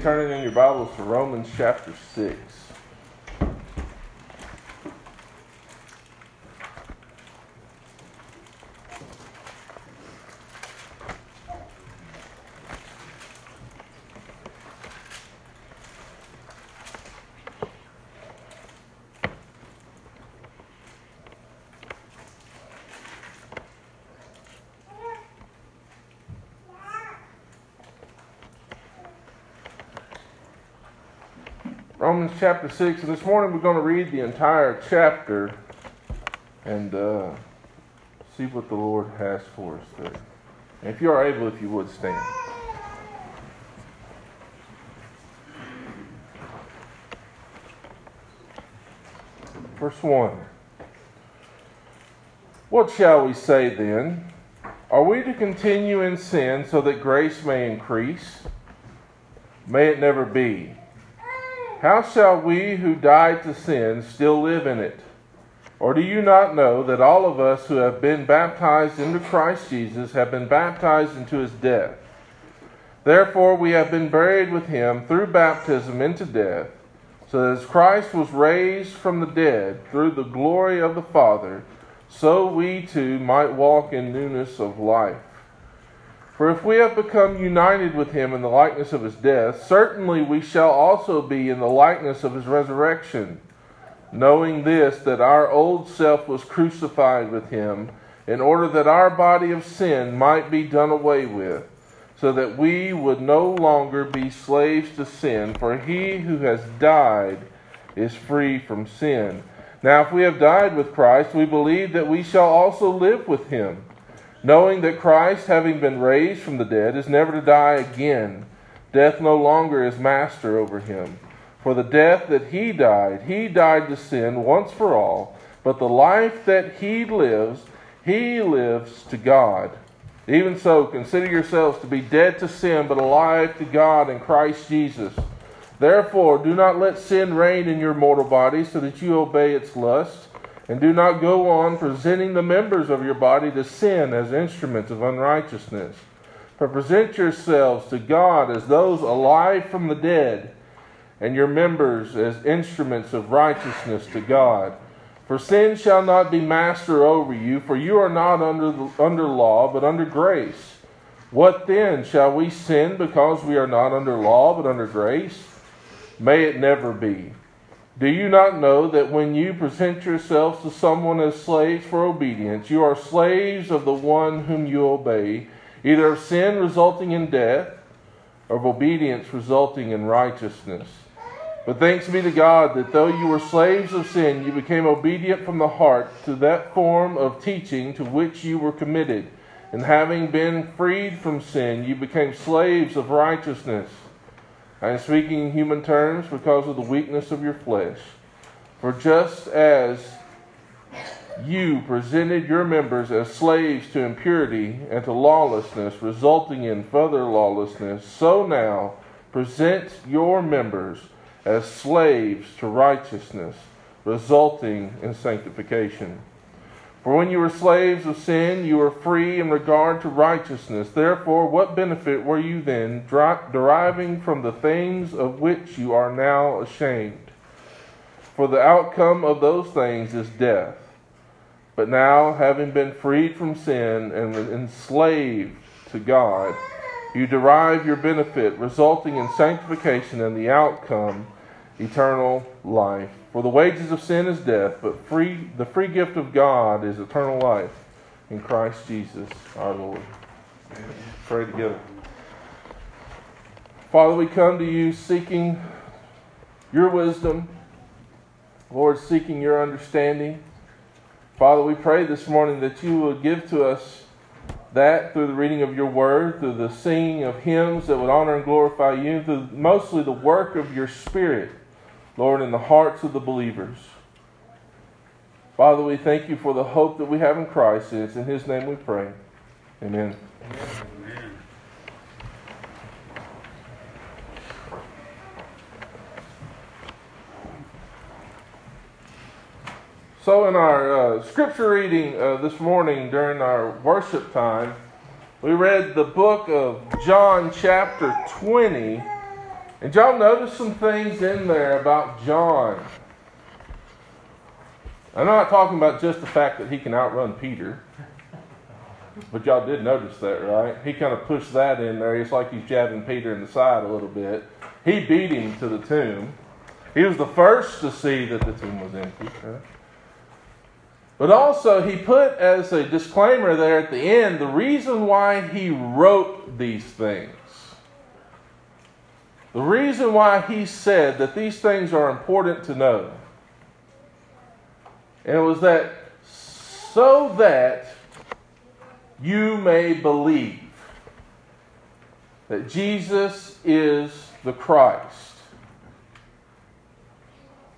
turning in your Bibles to Romans chapter 6. Romans chapter 6, and this morning we're going to read the entire chapter and uh, see what the Lord has for us there. And if you are able, if you would stand. Verse 1. What shall we say then? Are we to continue in sin so that grace may increase? May it never be. How shall we who died to sin still live in it? Or do you not know that all of us who have been baptized into Christ Jesus have been baptized into his death? Therefore, we have been buried with him through baptism into death, so that as Christ was raised from the dead through the glory of the Father, so we too might walk in newness of life. For if we have become united with him in the likeness of his death, certainly we shall also be in the likeness of his resurrection, knowing this, that our old self was crucified with him, in order that our body of sin might be done away with, so that we would no longer be slaves to sin, for he who has died is free from sin. Now, if we have died with Christ, we believe that we shall also live with him knowing that Christ, having been raised from the dead, is never to die again. Death no longer is master over him. For the death that he died, he died to sin once for all, but the life that he lives, he lives to God. Even so, consider yourselves to be dead to sin, but alive to God in Christ Jesus. Therefore, do not let sin reign in your mortal body, so that you obey its lusts. And do not go on presenting the members of your body to sin as instruments of unrighteousness. But present yourselves to God as those alive from the dead, and your members as instruments of righteousness to God. For sin shall not be master over you, for you are not under, the, under law, but under grace. What then? Shall we sin because we are not under law, but under grace? May it never be. Do you not know that when you present yourselves to someone as slaves for obedience, you are slaves of the one whom you obey, either of sin resulting in death, or of obedience resulting in righteousness? But thanks be to God that though you were slaves of sin, you became obedient from the heart to that form of teaching to which you were committed. And having been freed from sin, you became slaves of righteousness. I am speaking in human terms because of the weakness of your flesh. For just as you presented your members as slaves to impurity and to lawlessness, resulting in further lawlessness, so now present your members as slaves to righteousness, resulting in sanctification. For when you were slaves of sin, you were free in regard to righteousness. Therefore, what benefit were you then deriving from the things of which you are now ashamed? For the outcome of those things is death. But now, having been freed from sin and enslaved to God, you derive your benefit, resulting in sanctification and the outcome, eternal life. For the wages of sin is death, but free the free gift of God is eternal life in Christ Jesus our Lord. Pray together. Father, we come to you seeking your wisdom, Lord, seeking your understanding. Father, we pray this morning that you will give to us that through the reading of your word, through the singing of hymns that would honor and glorify you, through mostly the work of your Spirit Lord, in the hearts of the believers. Father, we thank you for the hope that we have in Christ. It's in his name we pray. Amen. Amen. So, in our uh, scripture reading uh, this morning during our worship time, we read the book of John, chapter 20 And y'all notice some things in there about John. I'm not talking about just the fact that he can outrun Peter. But y'all did notice that, right? He kind of pushed that in there. It's like he's jabbing Peter in the side a little bit. He beat him to the tomb. He was the first to see that the tomb was empty. But also, he put as a disclaimer there at the end the reason why he wrote these things. The reason why he said that these things are important to know. And it was that so that you may believe that Jesus is the Christ.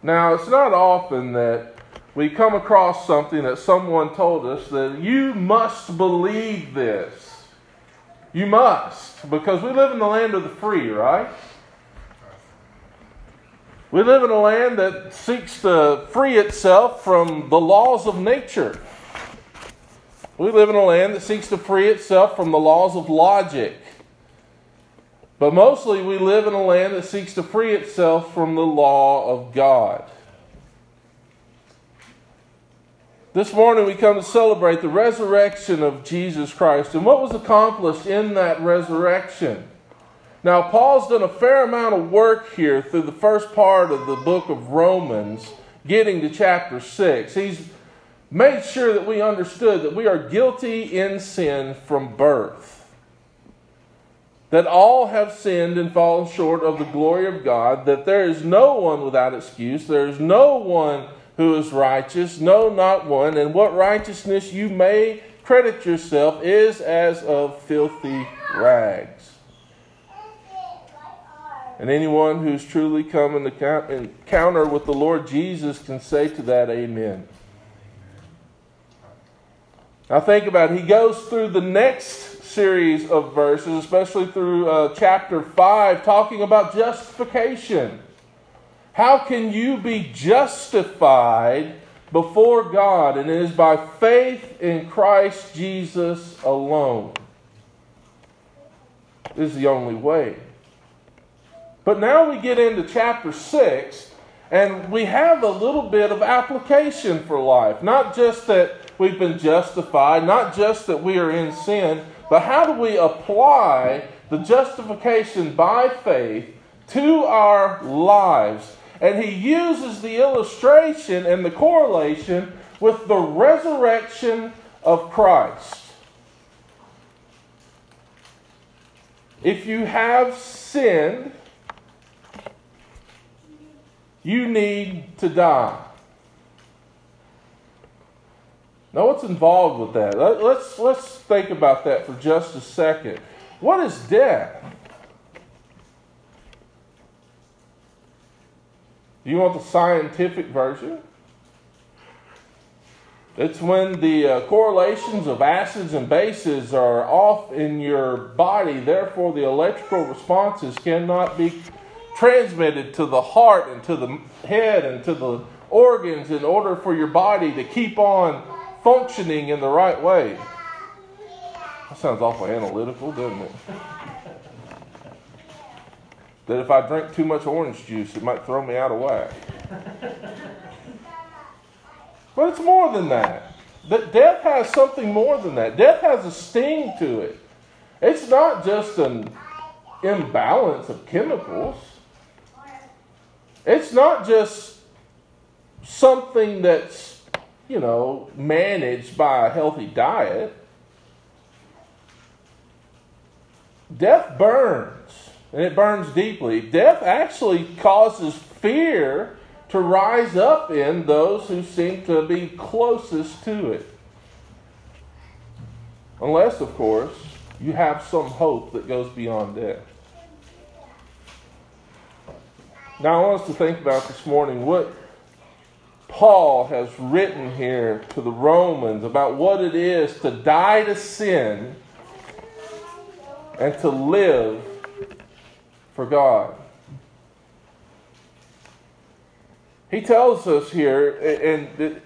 Now, it's not often that we come across something that someone told us that you must believe this. You must, because we live in the land of the free, right? We live in a land that seeks to free itself from the laws of nature. We live in a land that seeks to free itself from the laws of logic. But mostly we live in a land that seeks to free itself from the law of God. This morning we come to celebrate the resurrection of Jesus Christ and what was accomplished in that resurrection. Now, Paul's done a fair amount of work here through the first part of the book of Romans, getting to chapter 6. He's made sure that we understood that we are guilty in sin from birth. That all have sinned and fallen short of the glory of God, that there is no one without excuse, there is no one who is righteous, no, not one, and what righteousness you may credit yourself is as of filthy rags. And anyone who's truly come in the encounter with the Lord Jesus can say to that, Amen. Now think about it. He goes through the next series of verses, especially through uh, chapter 5, talking about justification. How can you be justified before God? And it is by faith in Christ Jesus alone. This is the only way. But now we get into chapter 6, and we have a little bit of application for life. Not just that we've been justified, not just that we are in sin, but how do we apply the justification by faith to our lives? And he uses the illustration and the correlation with the resurrection of Christ. If you have sinned, you need to die. Now, what's involved with that? Let's, let's think about that for just a second. What is death? Do you want the scientific version? It's when the uh, correlations of acids and bases are off in your body, therefore, the electrical responses cannot be transmitted to the heart and to the head and to the organs in order for your body to keep on functioning in the right way. That sounds awful analytical, doesn't it? that if I drink too much orange juice, it might throw me out of whack. but it's more than that. That death has something more than that. Death has a sting to it. It's not just an imbalance of chemicals. It's not just something that's you know, managed by a healthy diet, death burns, and it burns deeply. Death actually causes fear to rise up in those who seem to be closest to it. Unless, of course, you have some hope that goes beyond death. Now, I want us to think about this morning what Paul has written here to the Romans about what it is to die to sin and to live for God. He tells us here, and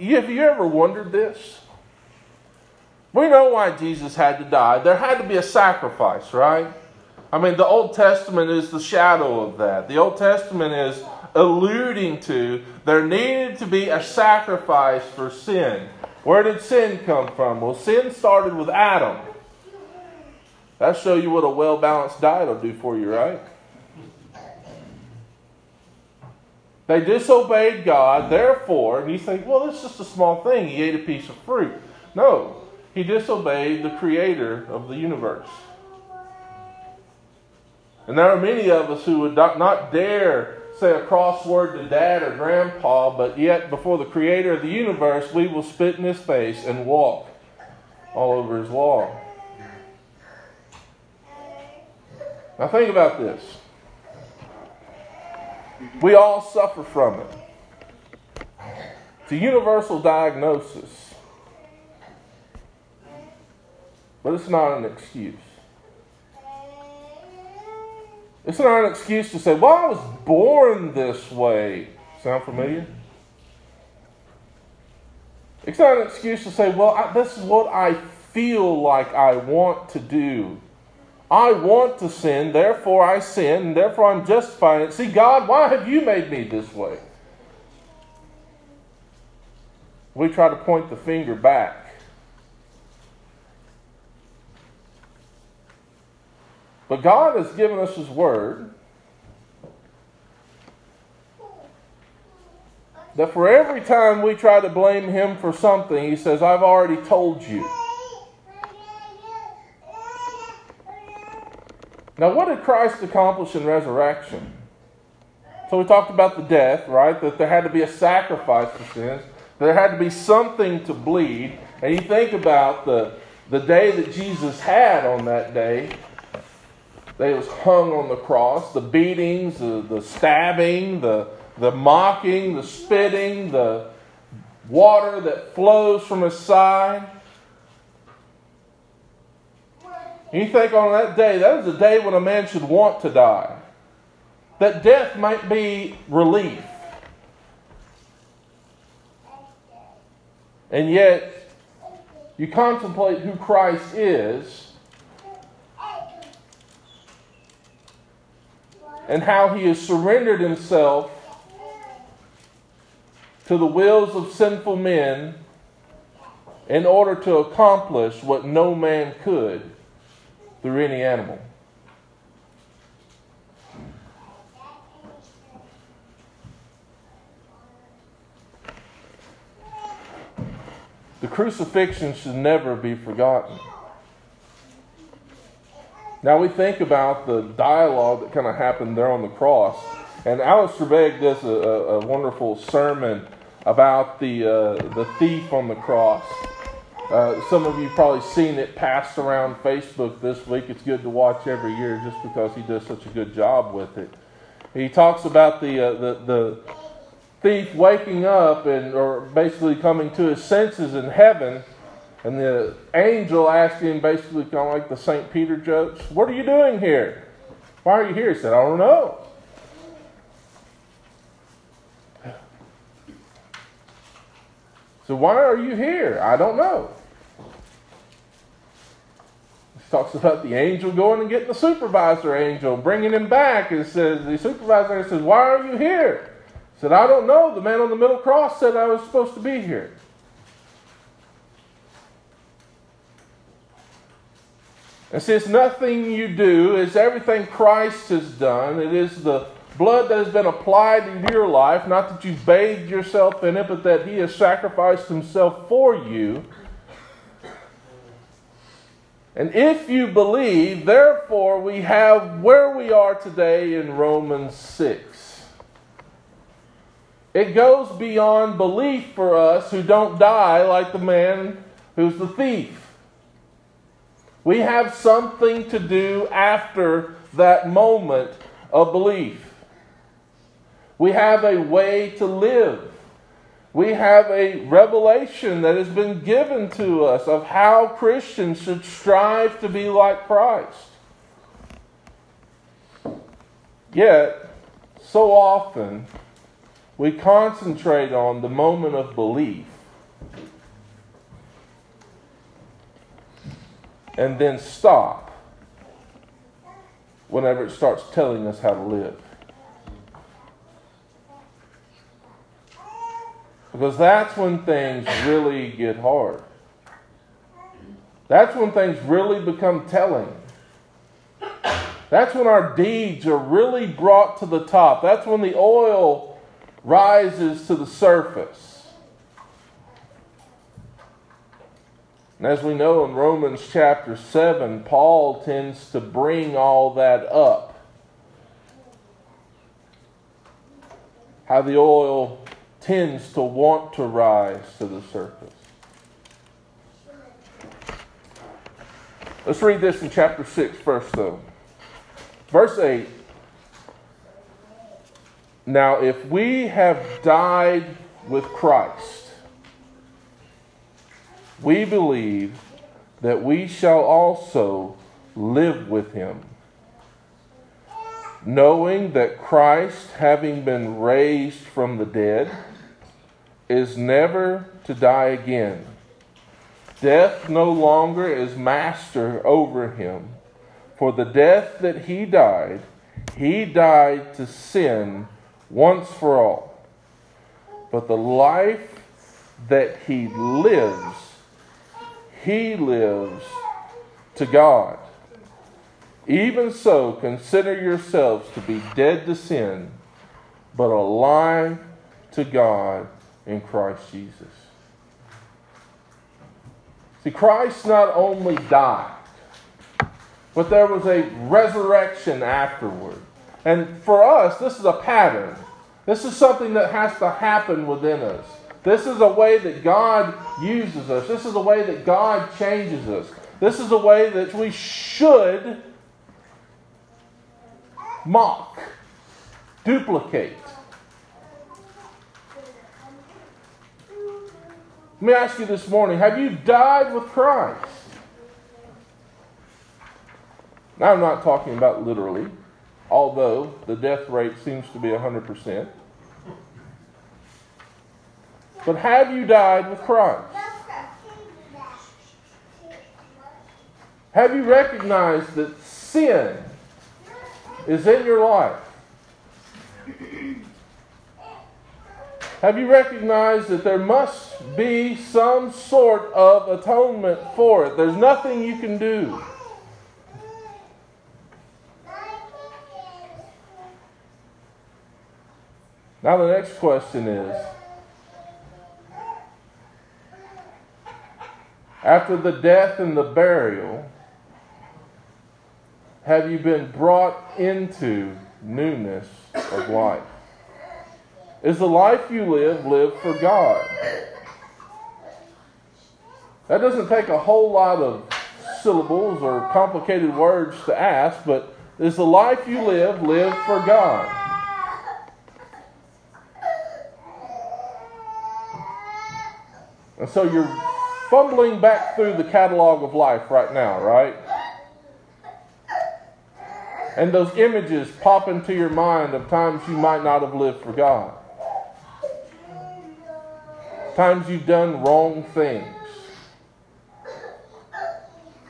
have you ever wondered this? We know why Jesus had to die. There had to be a sacrifice, right? I mean, the Old Testament is the shadow of that. The Old Testament is alluding to there needed to be a sacrifice for sin. Where did sin come from? Well, sin started with Adam. That'll show you what a well balanced diet will do for you, right? They disobeyed God, therefore, and you think, well, it's just a small thing. He ate a piece of fruit. No, he disobeyed the creator of the universe. And there are many of us who would not dare say a crossword to dad or grandpa, but yet before the creator of the universe, we will spit in his face and walk all over his wall. Now, think about this. We all suffer from it. It's a universal diagnosis, but it's not an excuse. It's not an excuse to say, well, I was born this way. Sound familiar? It's not an excuse to say, well, I, this is what I feel like I want to do. I want to sin, therefore I sin, and therefore I'm justifying it. See, God, why have you made me this way? We try to point the finger back. But God has given us His Word that for every time we try to blame Him for something, He says, I've already told you. Now, what did Christ accomplish in resurrection? So we talked about the death, right? That there had to be a sacrifice for sins. There had to be something to bleed. And you think about the, the day that Jesus had on that day. He was hung on the cross, the beatings, the, the stabbing, the, the mocking, the spitting, the water that flows from his side. You think on that day, that is a day when a man should want to die. That death might be relief. And yet, you contemplate who Christ is and how he has surrendered himself to the wills of sinful men in order to accomplish what no man could through any animal. The crucifixion should never be forgotten. Now we think about the dialogue that kind of happened there on the cross, and Alistair Begg does a, a, a wonderful sermon about the uh, the thief on the cross. Uh, some of you probably seen it passed around Facebook this week. It's good to watch every year just because he does such a good job with it. He talks about the uh, the, the thief waking up and or basically coming to his senses in heaven, and the angel asked him basically kind of like the Saint Peter jokes, "What are you doing here? Why are you here?" He said, "I don't know." So why are you here? I don't know. He talks about the angel going and getting the supervisor angel, bringing him back, and says the supervisor says, "Why are you here?" He said, "I don't know. The man on the middle cross said I was supposed to be here." And since nothing you do is everything Christ has done, it is the blood that has been applied into your life, not that you've bathed yourself in it, but that He has sacrificed Himself for you. And if you believe, therefore, we have where we are today in Romans 6. It goes beyond belief for us who don't die like the man who's the thief. We have something to do after that moment of belief. We have a way to live. We have a revelation that has been given to us of how Christians should strive to be like Christ. Yet, so often, we concentrate on the moment of belief and then stop whenever it starts telling us how to live. Because that's when things really get hard. That's when things really become telling. That's when our deeds are really brought to the top. That's when the oil rises to the surface. And as we know in Romans chapter 7, Paul tends to bring all that up. How the oil tends to want to rise to the surface. Let's read this in chapter 6 first, though. Verse 8 Now, if we have died with Christ, we believe that we shall also live with him, knowing that Christ, having been raised from the dead, is never to die again. Death no longer is master over him. For the death that he died, he died to sin once for all. But the life that he lives, he lives to God. Even so, consider yourselves to be dead to sin, but alive to God in Christ Jesus. See, Christ not only died, but there was a resurrection afterward. And for us, this is a pattern. This is something that has to happen within us. This is a way that God uses us. This is a way that God changes us. This is a way that we should mock, duplicate. Let me ask you this morning have you died with Christ? Now, I'm not talking about literally, although the death rate seems to be 100%. But have you died with Christ? Have you recognized that sin is in your life? Have you recognized that there must be some sort of atonement for it? There's nothing you can do. Now, the next question is After the death and the burial, have you been brought into newness of life? Is the life you live lived for God? That doesn't take a whole lot of syllables or complicated words to ask, but is the life you live lived for God? And so you're fumbling back through the catalog of life right now, right? And those images pop into your mind of times you might not have lived for God times you've done wrong things.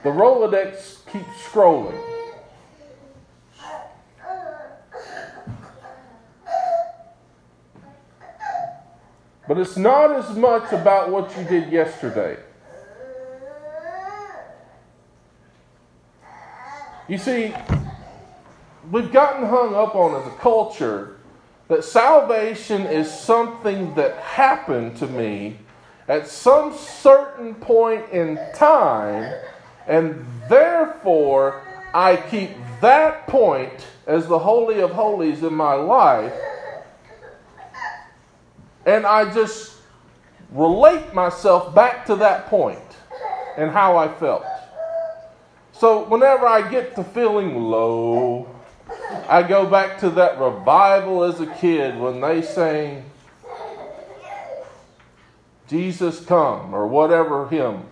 The Rolodex keeps scrolling. But it's not as much about what you did yesterday. You see, we've gotten hung up on as a culture that salvation is something that happened to me at some certain point in time, and therefore I keep that point as the Holy of Holies in my life, and I just relate myself back to that point and how I felt. So whenever I get to feeling low, I go back to that revival as a kid when they sang Jesus Come or whatever hymn.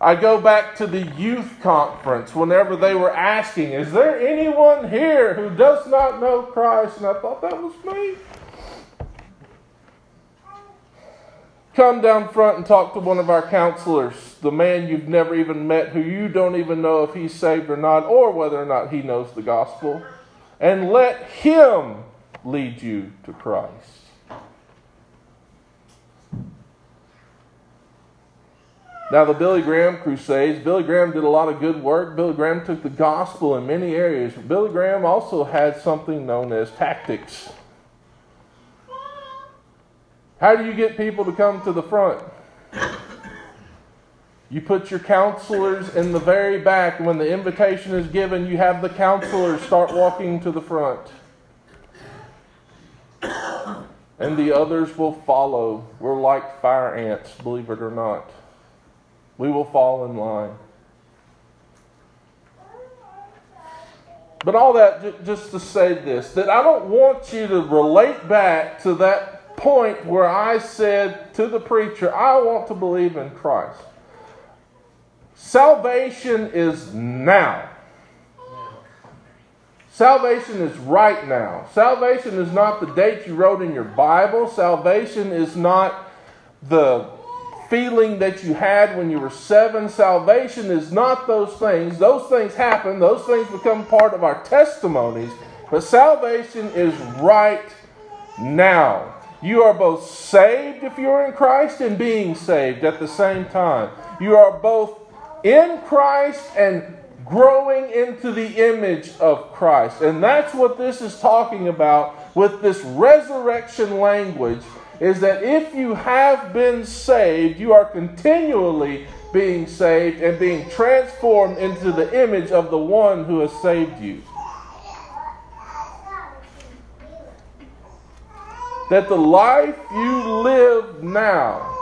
I go back to the youth conference whenever they were asking, Is there anyone here who does not know Christ? And I thought that was me. Come down front and talk to one of our counselors, the man you've never even met, who you don't even know if he's saved or not, or whether or not he knows the gospel, and let him lead you to Christ. Now, the Billy Graham Crusades, Billy Graham did a lot of good work. Billy Graham took the gospel in many areas. Billy Graham also had something known as tactics. How do you get people to come to the front? You put your counselors in the very back. When the invitation is given, you have the counselors start walking to the front. And the others will follow. We're like fire ants, believe it or not. We will fall in line. But all that just to say this that I don't want you to relate back to that point where I said to the preacher, I want to believe in Christ. Salvation is now. Salvation is right now. Salvation is not the date you wrote in your Bible. Salvation is not the feeling that you had when you were seven. Salvation is not those things. Those things happen, those things become part of our testimonies. But salvation is right now. You are both saved if you're in Christ and being saved at the same time. You are both in Christ and growing into the image of Christ. And that's what this is talking about with this resurrection language is that if you have been saved, you are continually being saved and being transformed into the image of the one who has saved you. That the life you live now,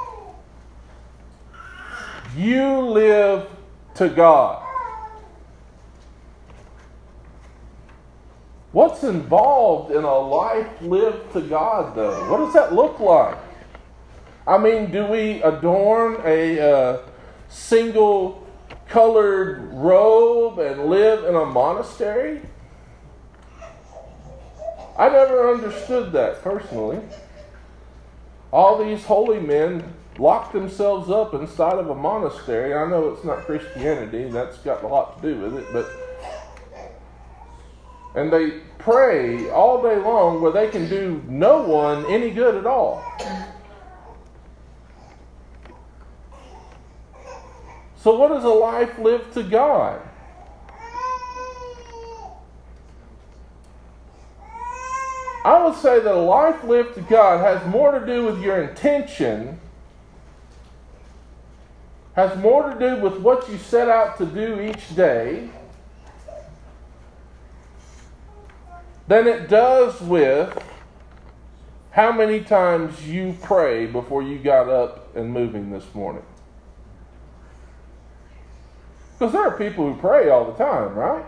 you live to God. What's involved in a life lived to God, though? What does that look like? I mean, do we adorn a uh, single colored robe and live in a monastery? I never understood that personally. All these holy men locked themselves up inside of a monastery. I know it's not Christianity, that's got a lot to do with it, but and they pray all day long where they can do no one any good at all. So, what is a life lived to God? I would say that a life lived to God has more to do with your intention, has more to do with what you set out to do each day than it does with how many times you pray before you got up and moving this morning. Because there are people who pray all the time, right?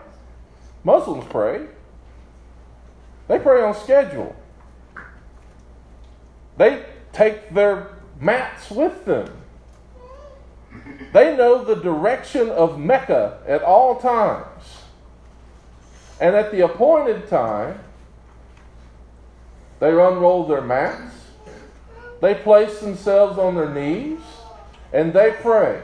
Muslims pray. They pray on schedule. They take their mats with them. They know the direction of Mecca at all times. And at the appointed time, they unroll their mats, they place themselves on their knees, and they pray.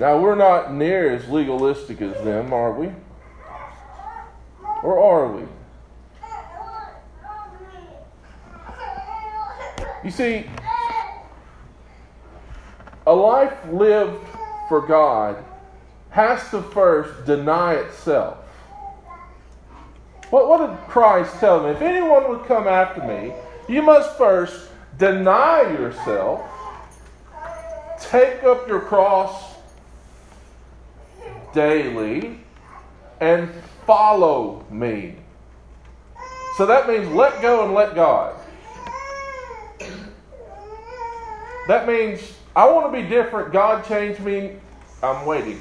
Now, we're not near as legalistic as them, are we? Or are we? You see, a life lived for God has to first deny itself. What, what did Christ tell them? If anyone would come after me, you must first deny yourself, take up your cross daily, and follow me. So that means let go and let God. That means I want to be different. God changed me. I'm waiting.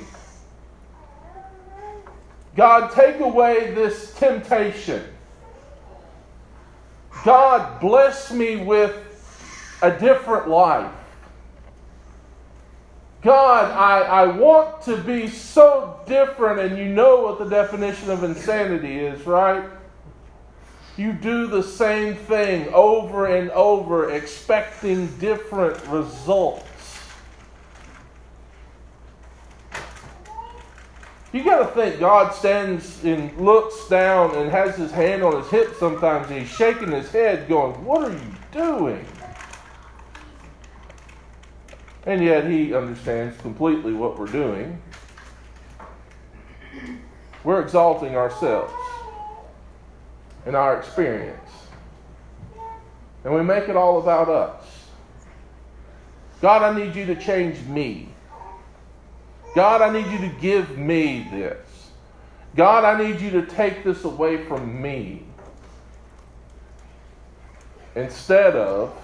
God, take away this temptation. God, bless me with a different life. God, I, I want to be so different, and you know what the definition of insanity is, right? You do the same thing over and over, expecting different results. You got to think God stands and looks down and has his hand on his hip sometimes and he's shaking his head, going, What are you doing? And yet he understands completely what we're doing. We're exalting ourselves and our experience. And we make it all about us. God, I need you to change me. God, I need you to give me this. God, I need you to take this away from me. Instead of,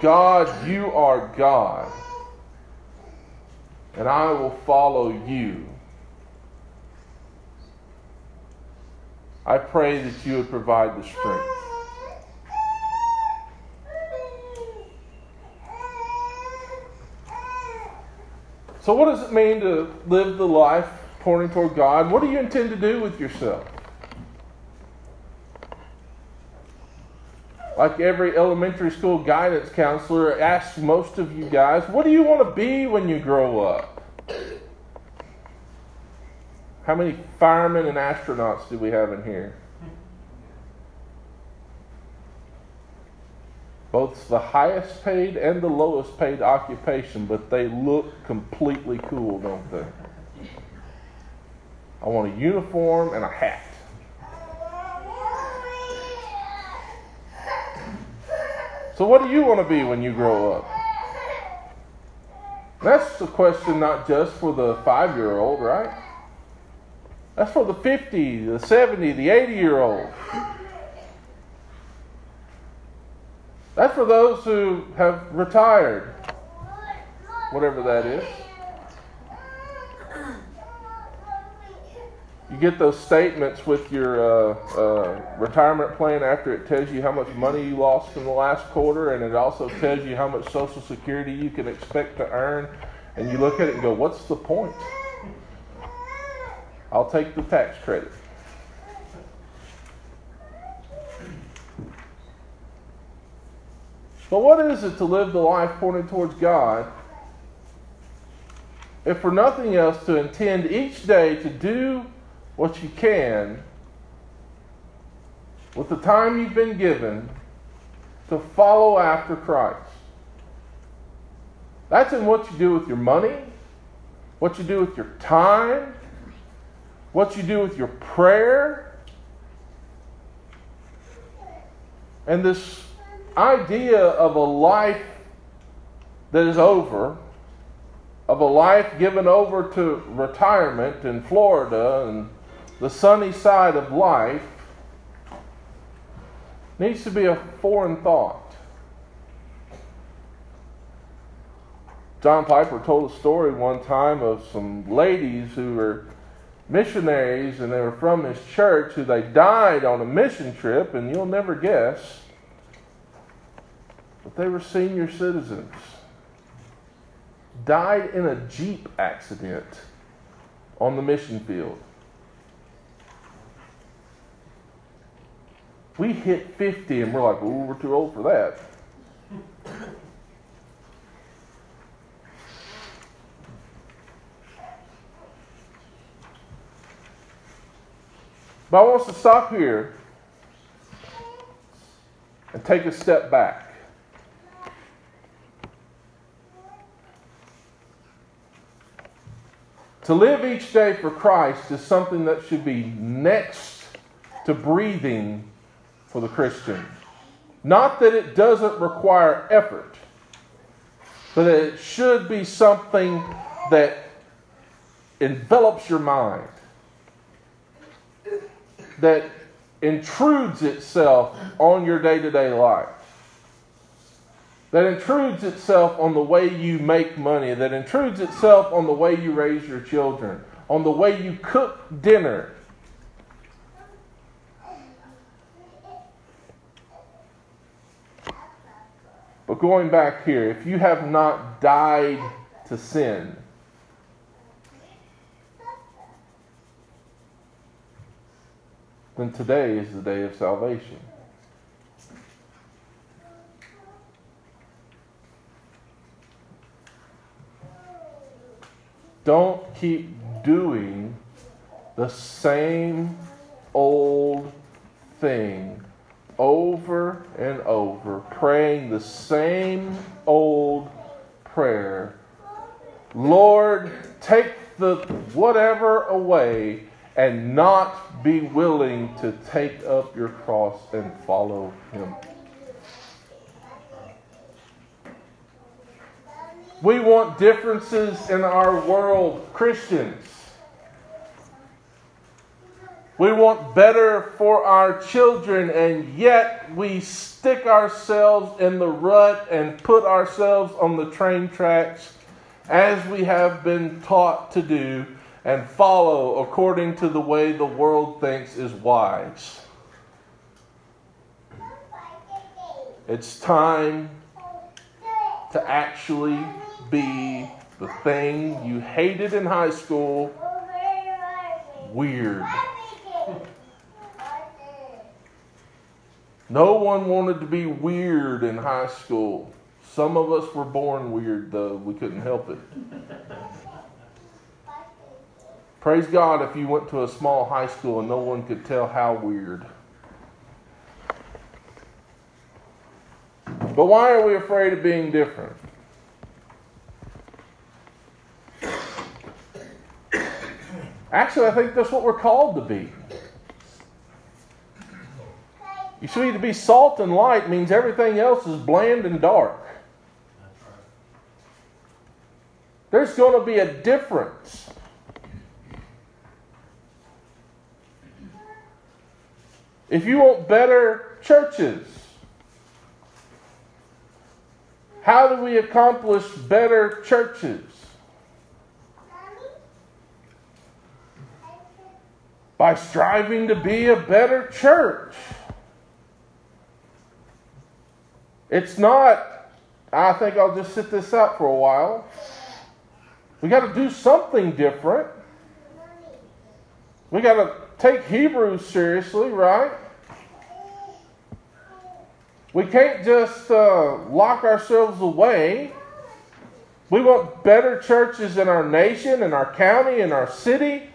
God, you are God, and I will follow you. I pray that you would provide the strength. So, what does it mean to live the life pointing toward God? What do you intend to do with yourself? Like every elementary school guidance counselor asks most of you guys, what do you want to be when you grow up? How many firemen and astronauts do we have in here? both the highest paid and the lowest paid occupation, but they look completely cool, don't they? I want a uniform and a hat. So, what do you want to be when you grow up? That's a question not just for the five year old, right? That's for the 50, the 70, the 80 year old. That's for those who have retired, whatever that is. You get those statements with your uh, uh, retirement plan after it tells you how much money you lost in the last quarter, and it also tells you how much Social Security you can expect to earn. And you look at it and go, What's the point? I'll take the tax credit. But what is it to live the life pointed towards God? If for nothing else, to intend each day to do what you can with the time you've been given to follow after Christ. That's in what you do with your money, what you do with your time, what you do with your prayer. And this idea of a life that is over, of a life given over to retirement in Florida and the sunny side of life, needs to be a foreign thought. John Piper told a story one time of some ladies who were missionaries and they were from his church who they died on a mission trip, and you'll never guess but they were senior citizens. Died in a Jeep accident on the mission field. We hit 50 and we're like, ooh, we're too old for that. But I want us to stop here and take a step back. To live each day for Christ is something that should be next to breathing for the Christian. Not that it doesn't require effort, but that it should be something that envelops your mind, that intrudes itself on your day to day life that intrudes itself on the way you make money, that intrudes itself on the way you raise your children, on the way you cook dinner. But going back here, if you have not died to sin, then today is the day of salvation. Don't keep doing the same old thing over and over, praying the same old prayer. Lord, take the whatever away and not be willing to take up your cross and follow him. We want differences in our world, Christians. We want better for our children, and yet we stick ourselves in the rut and put ourselves on the train tracks as we have been taught to do and follow according to the way the world thinks is wise. It's time to actually be the thing you hated in high school weird. No one wanted to be weird in high school. Some of us were born weird, though. We couldn't help it. Praise God if you went to a small high school and no one could tell how weird. But why are we afraid of being different? Actually, I think that's what we're called to be. You see, to be salt and light means everything else is bland and dark. There's going to be a difference. If you want better churches, how do we accomplish better churches? By striving to be a better church. It's not, I think I'll just sit this out for a while. We got to do something different. We got to take Hebrews seriously, right? We can't just uh, lock ourselves away. We want better churches in our nation, in our county, in our city.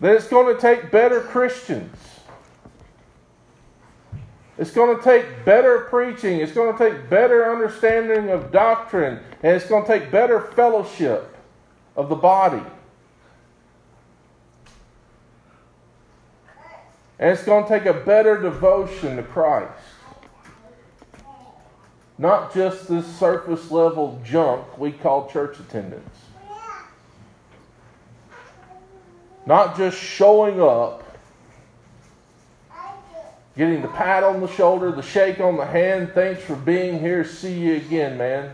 Then it's going to take better Christians. It's going to take better preaching. It's going to take better understanding of doctrine. And it's going to take better fellowship of the body. And it's going to take a better devotion to Christ. Not just this surface level junk we call church attendance. Not just showing up Getting the pat on the shoulder, the shake on the hand. Thanks for being here. See you again, man.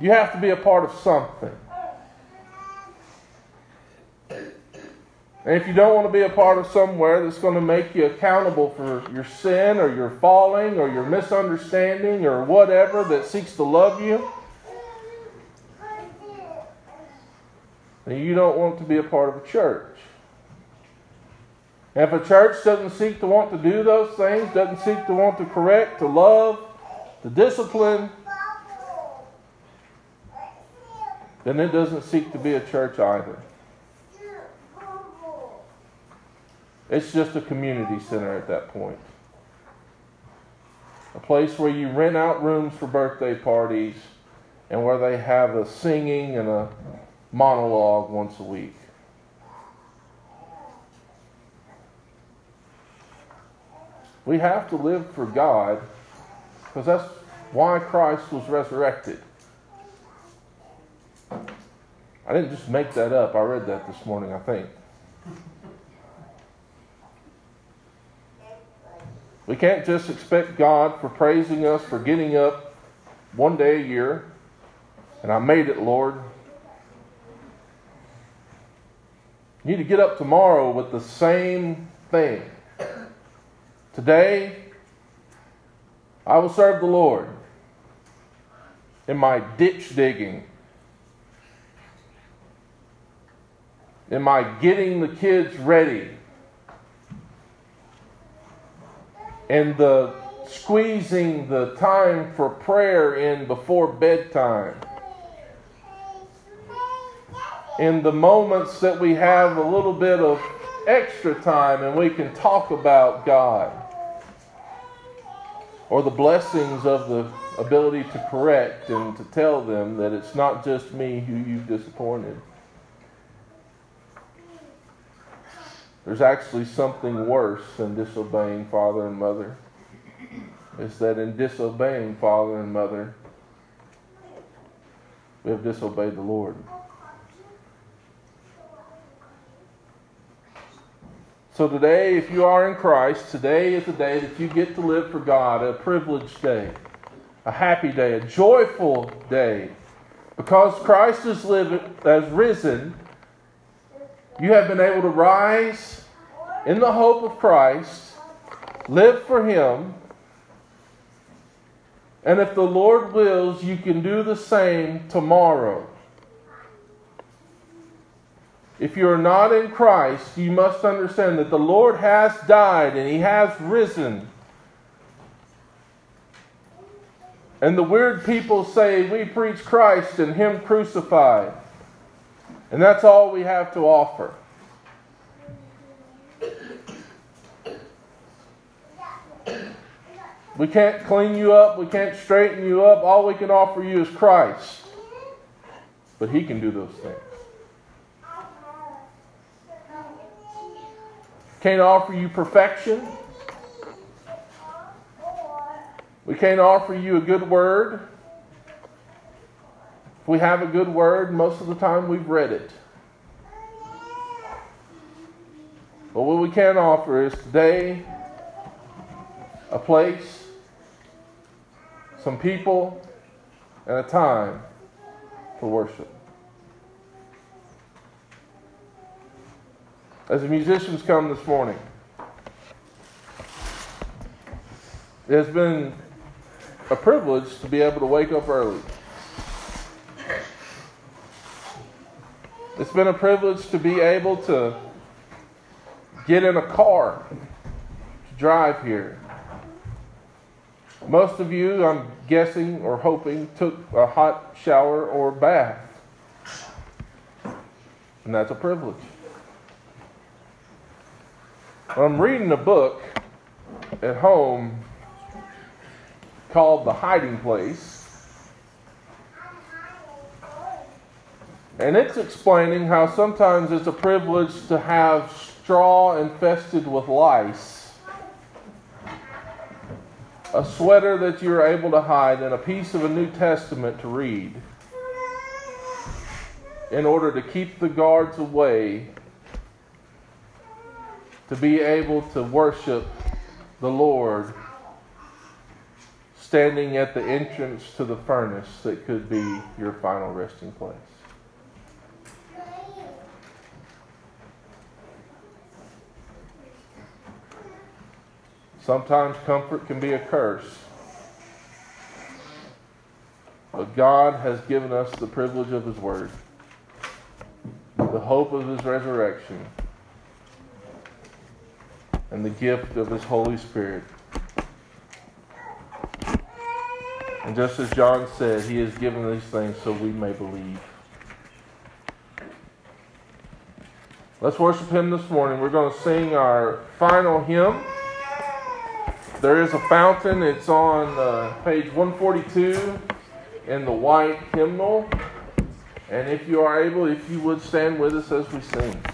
You have to be a part of something. And if you don't want to be a part of somewhere that's going to make you accountable for your sin or your falling or your misunderstanding or whatever that seeks to love you, then you don't want to be a part of a church. And if a church doesn't seek to want to do those things, doesn't seek to want to correct, to love, to discipline, then it doesn't seek to be a church either. It's just a community center at that point. A place where you rent out rooms for birthday parties and where they have a singing and a monologue once a week. We have to live for God because that's why Christ was resurrected. I didn't just make that up. I read that this morning, I think. We can't just expect God for praising us for getting up one day a year, and I made it, Lord. You need to get up tomorrow with the same thing. Today, I will serve the Lord in my ditch digging. Am I getting the kids ready? And the squeezing the time for prayer in before bedtime. In the moments that we have a little bit of extra time and we can talk about God or the blessings of the ability to correct and to tell them that it's not just me who you've disappointed. There's actually something worse than disobeying father and mother. It's that in disobeying father and mother, we have disobeyed the Lord. So today, if you are in Christ, today is the day that you get to live for God, a privileged day, a happy day, a joyful day. Because Christ has, has risen, you have been able to rise in the hope of Christ, live for Him, and if the Lord wills, you can do the same tomorrow. If you are not in Christ, you must understand that the Lord has died and He has risen. And the weird people say, We preach Christ and Him crucified. And that's all we have to offer. We can't clean you up. We can't straighten you up. All we can offer you is Christ. But He can do those things. Can't offer you perfection. We can't offer you a good word. If we have a good word, most of the time we've read it. But what we can offer is today a place, some people, and a time for worship. As the musicians come this morning, it has been a privilege to be able to wake up early. It's been a privilege to be able to get in a car to drive here. Most of you, I'm guessing or hoping, took a hot shower or bath. And that's a privilege. I'm reading a book at home called The Hiding Place. And it's explaining how sometimes it's a privilege to have straw infested with lice a sweater that you're able to hide, and a piece of a New Testament to read in order to keep the guards away, to be able to worship the Lord standing at the entrance to the furnace that could be your final resting place. Sometimes comfort can be a curse. But God has given us the privilege of His Word, the hope of His resurrection, and the gift of His Holy Spirit. And just as John said, He has given these things so we may believe. Let's worship Him this morning. We're going to sing our final hymn. There is a fountain. It's on uh, page 142 in the white hymnal. And if you are able, if you would stand with us as we sing.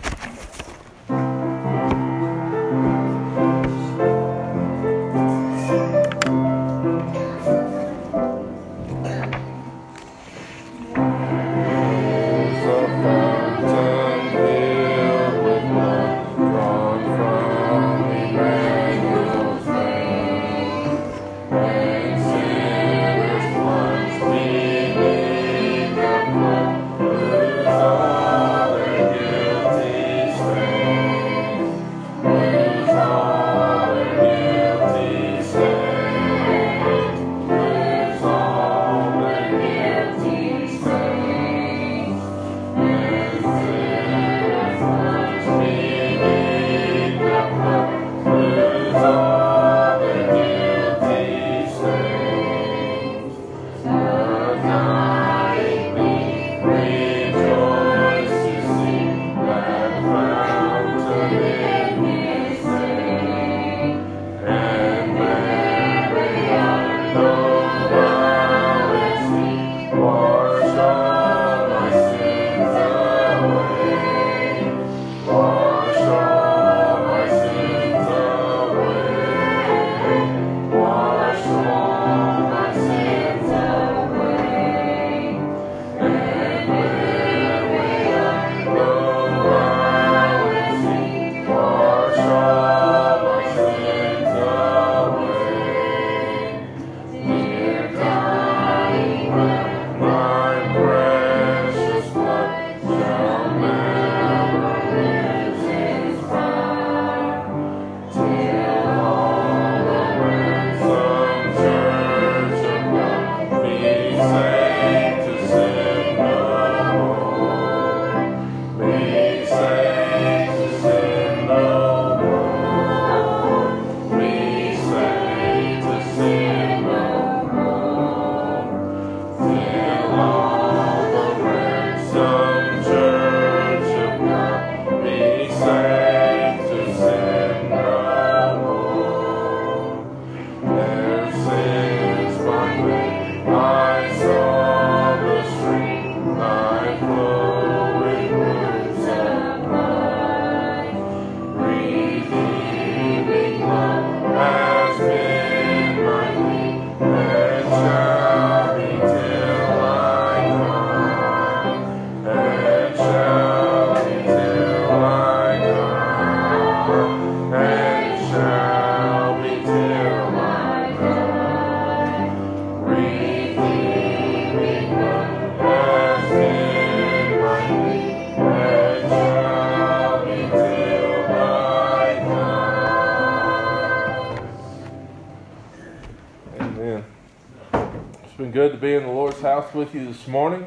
With you this morning,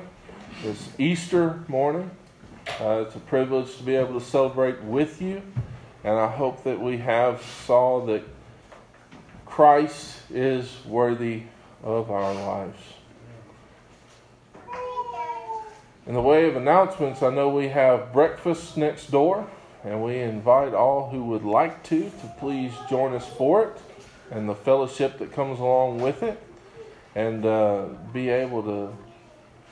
this Easter morning. Uh, it's a privilege to be able to celebrate with you, and I hope that we have saw that Christ is worthy of our lives. In the way of announcements, I know we have breakfast next door, and we invite all who would like to to please join us for it and the fellowship that comes along with it and uh, be able to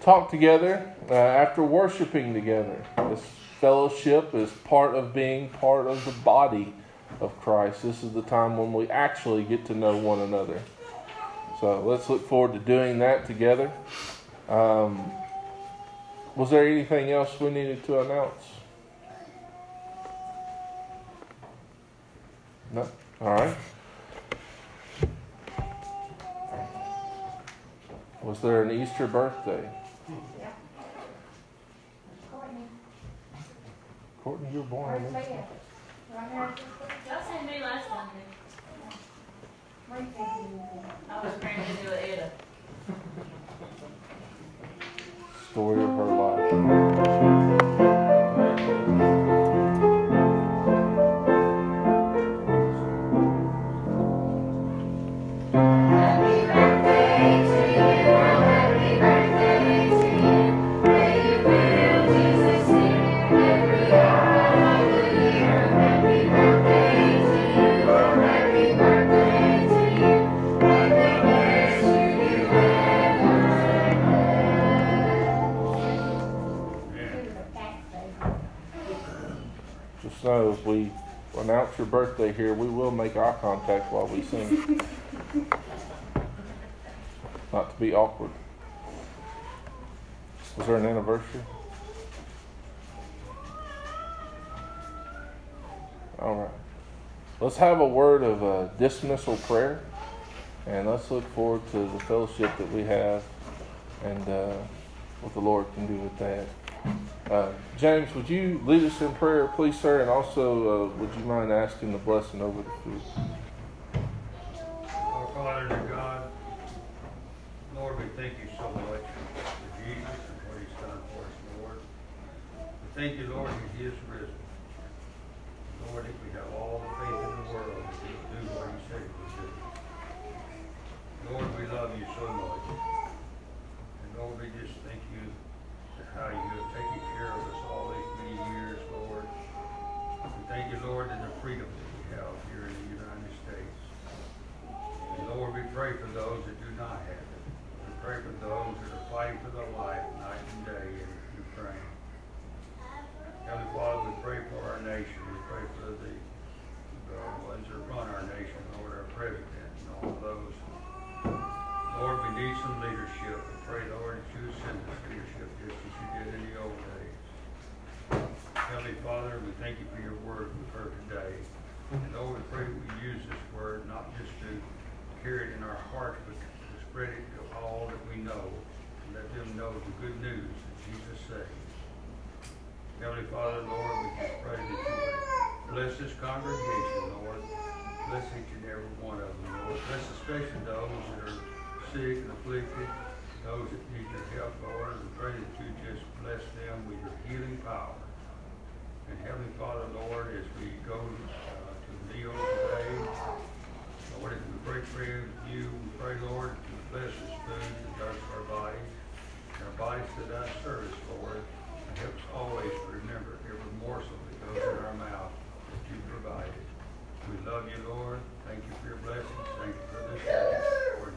talk together uh, after worshiping together. This fellowship is part of being part of the body of Christ. This is the time when we actually get to know one another. So let's look forward to doing that together. Um, was there anything else we needed to announce? No? All right. Was there an Easter birthday? Yeah. Courtney. Courtney, you were born on Where's Easter. Leah? Right here. Y'all seen me last Sunday. Where you think you is? I was praying to do it, Ada. Story Not to be awkward. Was there an anniversary? All right. Let's have a word of uh, dismissal prayer, and let's look forward to the fellowship that we have and uh, what the Lord can do with that. Uh, James, would you lead us in prayer, please, sir? And also, uh, would you mind asking the blessing over the food? Father and God, Lord, we thank you so much for Jesus and what he's done for us, Lord. We thank you, Lord, that he is risen. Lord, that we have all the faith in the world he will do what he said would do. Lord, we love you so much. And Lord, we just thank you for how you have taken care of us all these many years, Lord. We thank you, Lord, in the freedom that we have here in the United States. Lord, we pray for those that do not have it. We pray for those that are fighting for their life night and day in Ukraine. Heavenly Father, we pray for our nation. We pray for the, the ones that run our nation, Lord, our president and all those. Lord, we need some leadership. We pray, Lord, that you send us leadership just as you did in the old days. Heavenly Father, we thank you for your word we've heard today. And Lord, we pray that we use this word not just to carry it in our hearts, but to spread it to all that we know. And let them know the good news that Jesus saves. Heavenly Father, Lord, we just pray that you would bless this congregation, Lord. Bless each and every one of them, Lord. Bless especially those that are sick and afflicted, those that need your help, Lord. We pray that you just bless them with your healing power. And Heavenly Father, Lord, as we go uh, to meal today, what if we pray for you, you pray, Lord, to bless this food and touch our bodies, our bodies to thy service, Lord, and help us always remember every morsel that goes in our mouth that you provided. We love you, Lord. Thank you for your blessings. Thank you for this day.